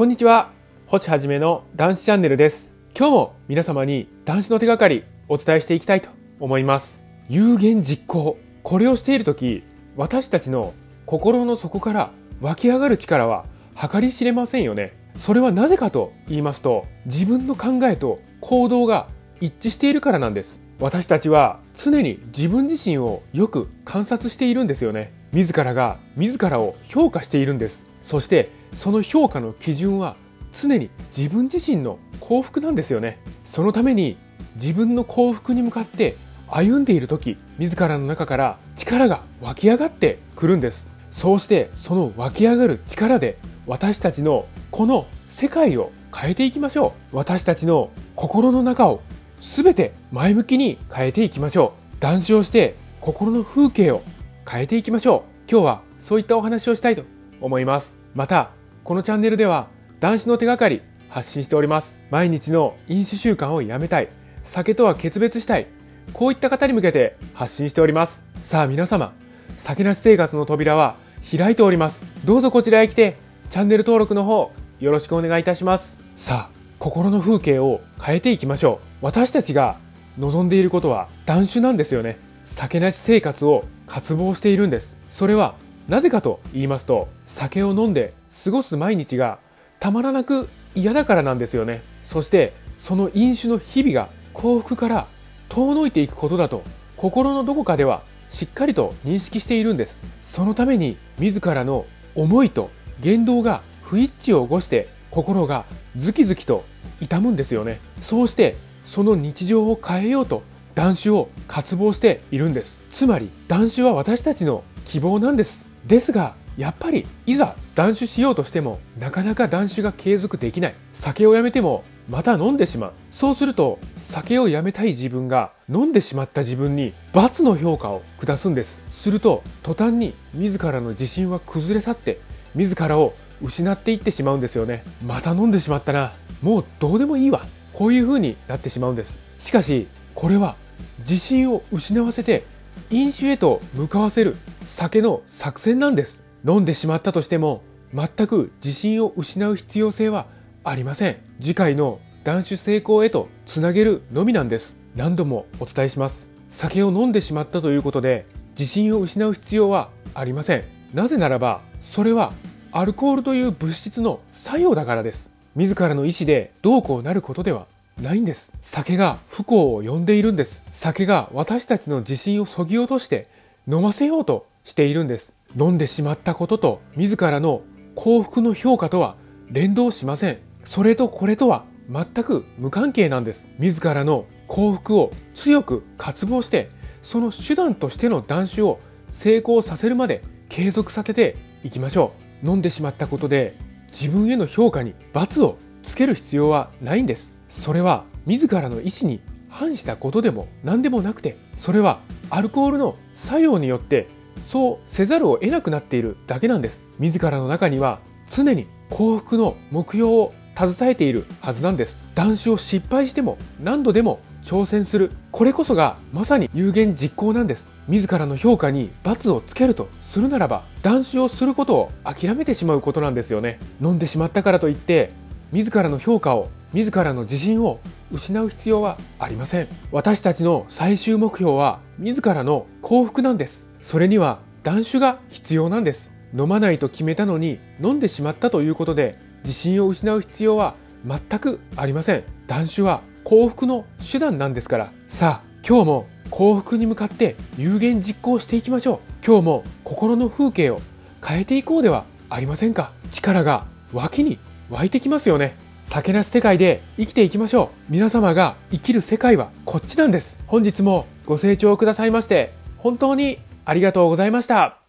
こんにちは。星はじめの男子チャンネルです。今日も皆様に男子の手がかりお伝えしていきたいと思います。有言実行。これをしている時私たちの心の底から湧き上がる力は計り知れませんよね。それはなぜかと言いますと自分の考えと行動が一致しているからなんです。私たちは常に自分自身をよく観察しているんですよね。自らが自らを評価しているんです。そしてその評価の基準は常に自分自身の幸福なんですよね。そのために自分の幸福に向かって歩んでいる時自らの中から力が湧き上がってくるんです。そうしてその湧き上がる力で私たちのこの世界を変えていきましょう。私たちの心の中を全て前向きに変えていきましょう。断酒をして心の風景を変えていきましょう。今日はそういったお話をしたいと思います。またこのチャンネルでは男子の手がかり発信しております。毎日の飲酒習慣をやめたい。酒とは決別したい。こういった方に向けて発信しております。さあ皆様酒なし生活の扉は開いております。どうぞこちらへ来てチャンネル登録の方よろしくお願いいたします。さあ心の風景を変えていきましょう。私たちが望んでいることは断酒なんですよね。酒なし生活を渇望しているんです。それはなぜかと言いますと酒を飲んで過ごす毎日がたまらなく嫌だからなんですよね。そしてその飲酒の日々が幸福から遠のいていくことだと心のどこかではしっかりと認識しているんです。そのために自らの思いと言動が不一致を起こして心がズキズキと痛むんですよね。そうしてその日常を変えようと断酒を渇望しているんです。つまり断酒は私たちの希望なんです。ですがやっぱりいざ断酒しようとしてもなかなか断酒が継続できない。酒をやめてもまた飲んでしまう。そうすると酒をやめたい自分が飲んでしまった自分に罰の評価を下すんです。すると途端に自らの自信は崩れ去って自らを失っていってしまうんですよね。また飲んでしまったな。もうどうでもいいわ。こういう風になってしまうんです。しかしこれは自信を失わせて飲酒へと向かわせる酒の作戦なんです。飲んでしまったとしても全く自信を失う必要性はありません。次回の断酒成功へとつなげるのみなんです。何度もお伝えします。酒を飲んでしまったということで自信を失う必要はありません。なぜならばそれはアルコールという物質の作用だからです。自らの意思でどうこうなることではないんです。酒が不幸を呼んでいるんです。酒が私たちの自信をそぎ落として飲ませようとしているんです。飲んでしまったことと自らの幸福の評価とは連動しません。それとこれとは全く無関係なんです。自らの幸福を強く渇望してその手段としての断酒を成功させるまで継続させていきましょう。飲んでしまったことで自分への評価に罰をつける必要はないんです。それは自らの意思に反したことでも何でもなくてそれはアルコールの作用によってそうせざるを得なくなっているだけなんです。自らの中には常に幸福の目標を携えているはずなんです。断酒を失敗しても何度でも挑戦する。これこそがまさに有言実行なんです。自らの評価に罰をつけるとするならば断酒をすることを諦めてしまうことなんですよね。飲んでしまったからといって自らの評価を自らの自信を失う必要はありません。私たちの最終目標は自らの幸福なんです。それには断酒が必要なんです。飲まないと決めたのに飲んでしまったということで自信を失う必要は全くありません。断酒は幸福の手段なんですから。さあ今日も幸福に向かって有言実行していきましょう。今日も心の風景を変えていこうではありませんか。力が脇に湧いてきますよね。酒なし世界で生きていきましょう。皆様が生きる世界はこっちなんです。本日もご清聴くださいまして本当にありがとうございました。